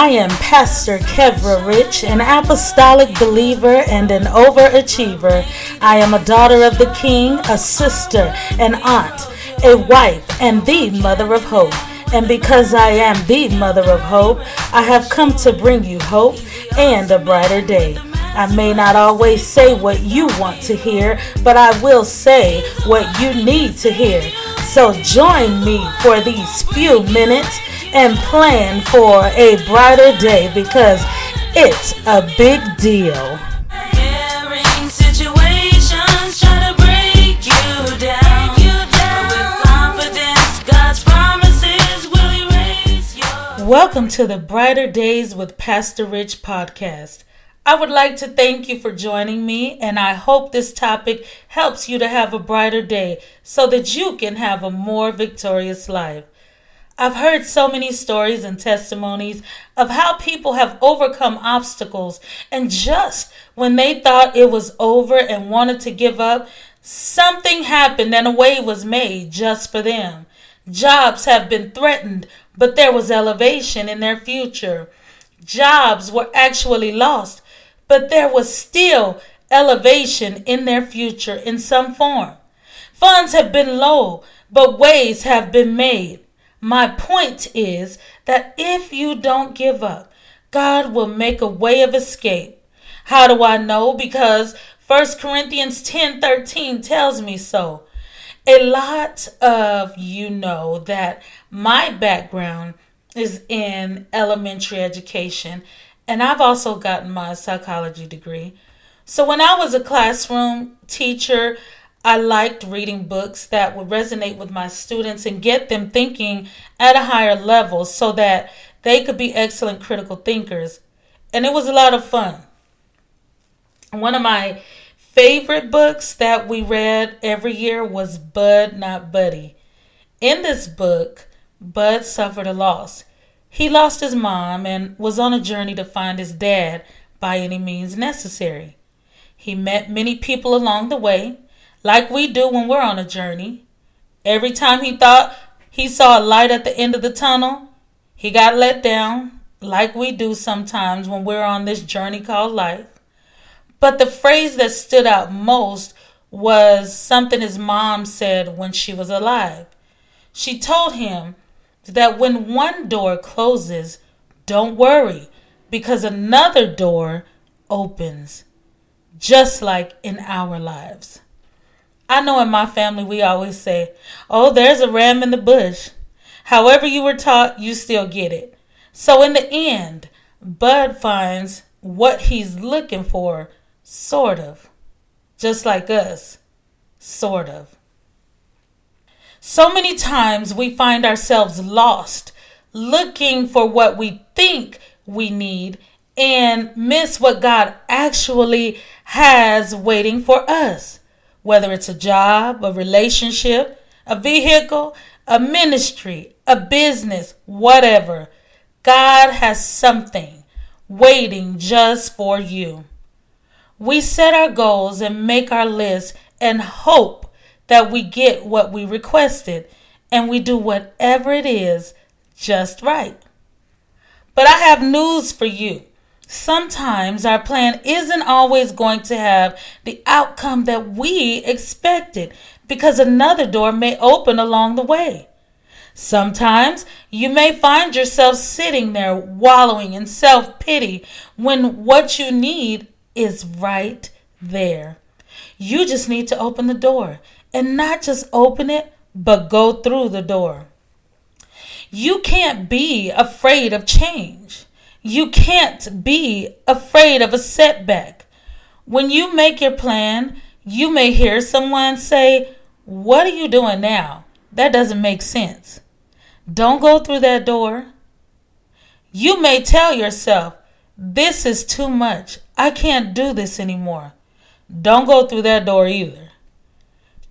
I am Pastor Kevra Rich, an apostolic believer and an overachiever. I am a daughter of the King, a sister, an aunt, a wife, and the mother of hope. And because I am the mother of hope, I have come to bring you hope and a brighter day. I may not always say what you want to hear, but I will say what you need to hear. So join me for these few minutes and plan for a brighter day because it's a big deal. Welcome to the Brighter Days with Pastor Rich podcast. I would like to thank you for joining me, and I hope this topic helps you to have a brighter day so that you can have a more victorious life. I've heard so many stories and testimonies of how people have overcome obstacles, and just when they thought it was over and wanted to give up, something happened and a way was made just for them. Jobs have been threatened, but there was elevation in their future. Jobs were actually lost, but there was still elevation in their future in some form. Funds have been low, but ways have been made. My point is that if you don't give up, God will make a way of escape. How do I know? Because 1 Corinthians 10 13 tells me so. A lot of you know that my background is in elementary education and I've also gotten my psychology degree. So when I was a classroom teacher, I liked reading books that would resonate with my students and get them thinking at a higher level so that they could be excellent critical thinkers. And it was a lot of fun. One of my favorite books that we read every year was Bud Not Buddy. In this book, Bud suffered a loss. He lost his mom and was on a journey to find his dad by any means necessary. He met many people along the way, like we do when we're on a journey. Every time he thought he saw a light at the end of the tunnel, he got let down, like we do sometimes when we're on this journey called life. But the phrase that stood out most was something his mom said when she was alive. She told him that when one door closes, don't worry because another door opens, just like in our lives. I know in my family we always say, Oh, there's a ram in the bush. However, you were taught, you still get it. So, in the end, Bud finds what he's looking for, sort of, just like us, sort of. So many times we find ourselves lost, looking for what we think we need and miss what God actually has waiting for us. Whether it's a job, a relationship, a vehicle, a ministry, a business, whatever, God has something waiting just for you. We set our goals and make our list and hope that we get what we requested and we do whatever it is just right. But I have news for you. Sometimes our plan isn't always going to have the outcome that we expected because another door may open along the way. Sometimes you may find yourself sitting there wallowing in self pity when what you need is right there. You just need to open the door and not just open it, but go through the door. You can't be afraid of change. You can't be afraid of a setback. When you make your plan, you may hear someone say, What are you doing now? That doesn't make sense. Don't go through that door. You may tell yourself, This is too much. I can't do this anymore. Don't go through that door either.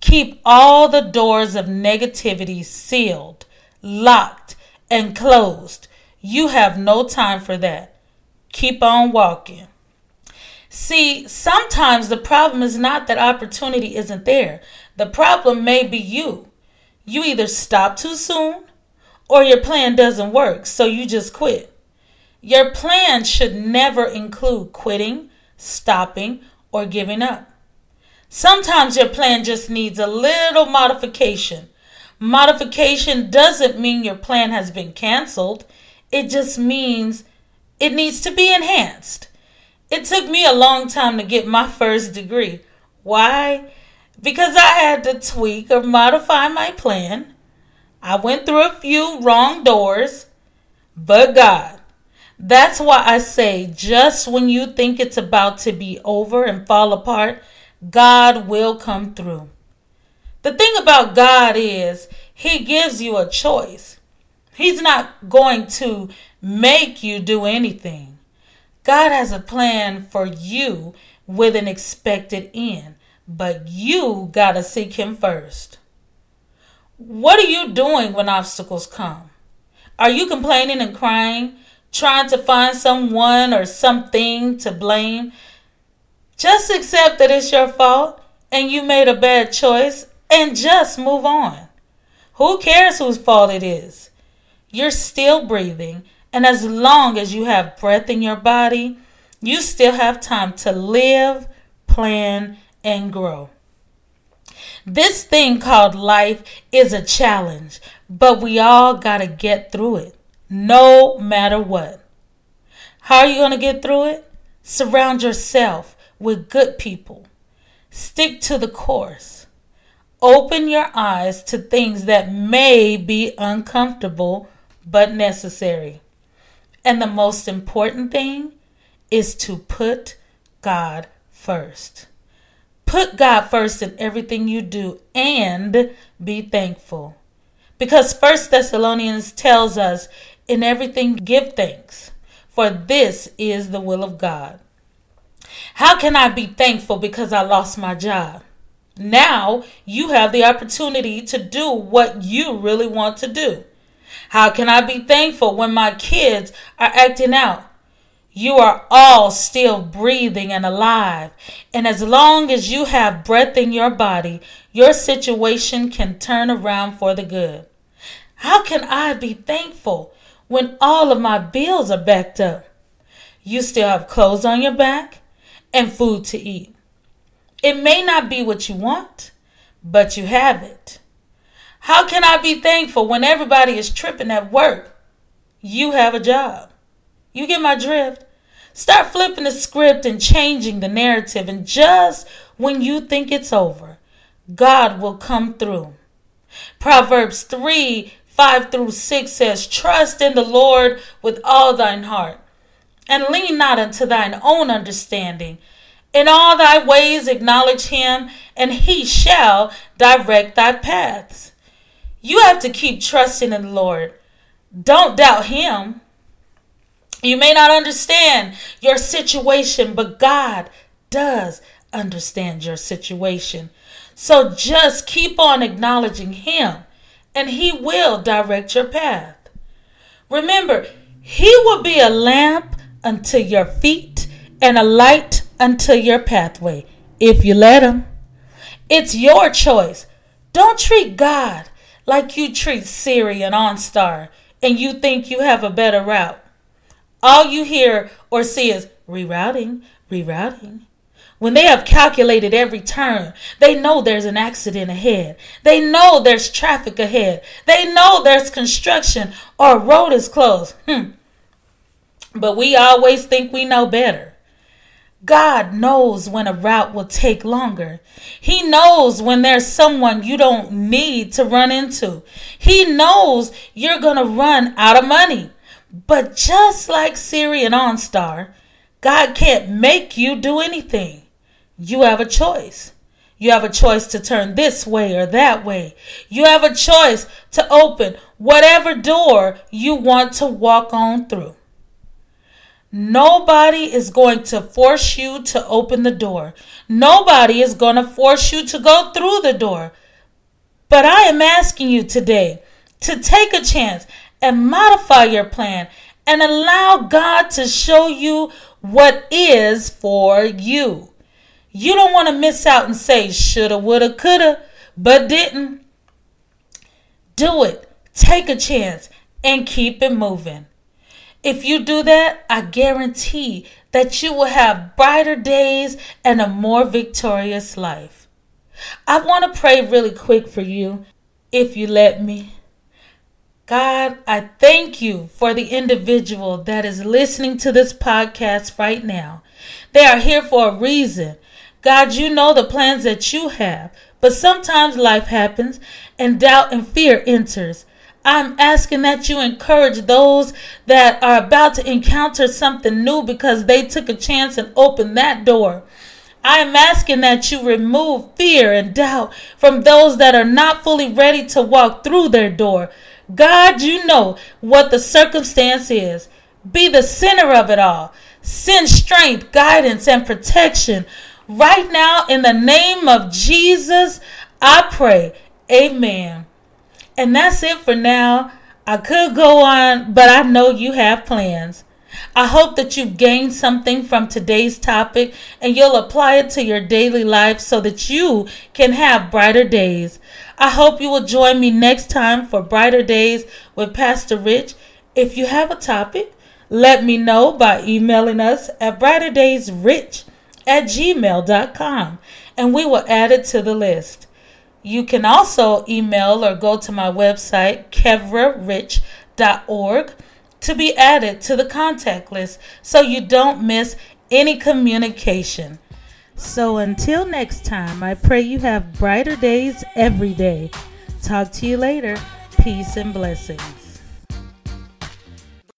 Keep all the doors of negativity sealed, locked, and closed. You have no time for that. Keep on walking. See, sometimes the problem is not that opportunity isn't there. The problem may be you. You either stop too soon or your plan doesn't work, so you just quit. Your plan should never include quitting, stopping, or giving up. Sometimes your plan just needs a little modification. Modification doesn't mean your plan has been canceled, it just means it needs to be enhanced. It took me a long time to get my first degree. Why? Because I had to tweak or modify my plan. I went through a few wrong doors, but God. That's why I say just when you think it's about to be over and fall apart, God will come through. The thing about God is, He gives you a choice. He's not going to make you do anything. God has a plan for you with an expected end, but you got to seek Him first. What are you doing when obstacles come? Are you complaining and crying, trying to find someone or something to blame? Just accept that it's your fault and you made a bad choice and just move on. Who cares whose fault it is? You're still breathing, and as long as you have breath in your body, you still have time to live, plan, and grow. This thing called life is a challenge, but we all got to get through it, no matter what. How are you going to get through it? Surround yourself with good people. Stick to the course. Open your eyes to things that may be uncomfortable but necessary. And the most important thing is to put God first. Put God first in everything you do and be thankful. Because First Thessalonians tells us, in everything give thanks, for this is the will of God. How can I be thankful because I lost my job? Now you have the opportunity to do what you really want to do. How can I be thankful when my kids are acting out? You are all still breathing and alive. And as long as you have breath in your body, your situation can turn around for the good. How can I be thankful when all of my bills are backed up? You still have clothes on your back and food to eat. It may not be what you want, but you have it. How can I be thankful when everybody is tripping at work? You have a job. You get my drift? Start flipping the script and changing the narrative, and just when you think it's over, God will come through. Proverbs 3 5 through 6 says, Trust in the Lord with all thine heart, and lean not unto thine own understanding. In all thy ways acknowledge him, and he shall direct thy paths. You have to keep trusting in the Lord. Don't doubt him. You may not understand your situation, but God does understand your situation. So just keep on acknowledging Him, and He will direct your path. Remember, He will be a lamp unto your feet and a light unto your pathway if you let Him. It's your choice. Don't treat God like you treat Siri and OnStar and you think you have a better route. All you hear or see is rerouting, rerouting. When they have calculated every turn, they know there's an accident ahead. They know there's traffic ahead. They know there's construction or road is closed. Hmm. But we always think we know better. God knows when a route will take longer. He knows when there's someone you don't need to run into. He knows you're going to run out of money. But just like Siri and OnStar, God can't make you do anything. You have a choice. You have a choice to turn this way or that way. You have a choice to open whatever door you want to walk on through. Nobody is going to force you to open the door. Nobody is going to force you to go through the door. But I am asking you today to take a chance and modify your plan and allow God to show you what is for you. You don't want to miss out and say, shoulda, woulda, coulda, but didn't. Do it. Take a chance and keep it moving. If you do that, I guarantee that you will have brighter days and a more victorious life. I want to pray really quick for you, if you let me. God, I thank you for the individual that is listening to this podcast right now. They are here for a reason. God, you know the plans that you have, but sometimes life happens and doubt and fear enters. I'm asking that you encourage those that are about to encounter something new because they took a chance and opened that door. I am asking that you remove fear and doubt from those that are not fully ready to walk through their door. God, you know what the circumstance is. Be the center of it all. Send strength, guidance, and protection. Right now, in the name of Jesus, I pray. Amen. And that's it for now. I could go on, but I know you have plans. I hope that you've gained something from today's topic and you'll apply it to your daily life so that you can have brighter days. I hope you will join me next time for Brighter Days with Pastor Rich. If you have a topic, let me know by emailing us at brighterdaysrich at gmail.com and we will add it to the list. You can also email or go to my website, kevrarich.org, to be added to the contact list so you don't miss any communication. So until next time, I pray you have brighter days every day. Talk to you later. Peace and blessings.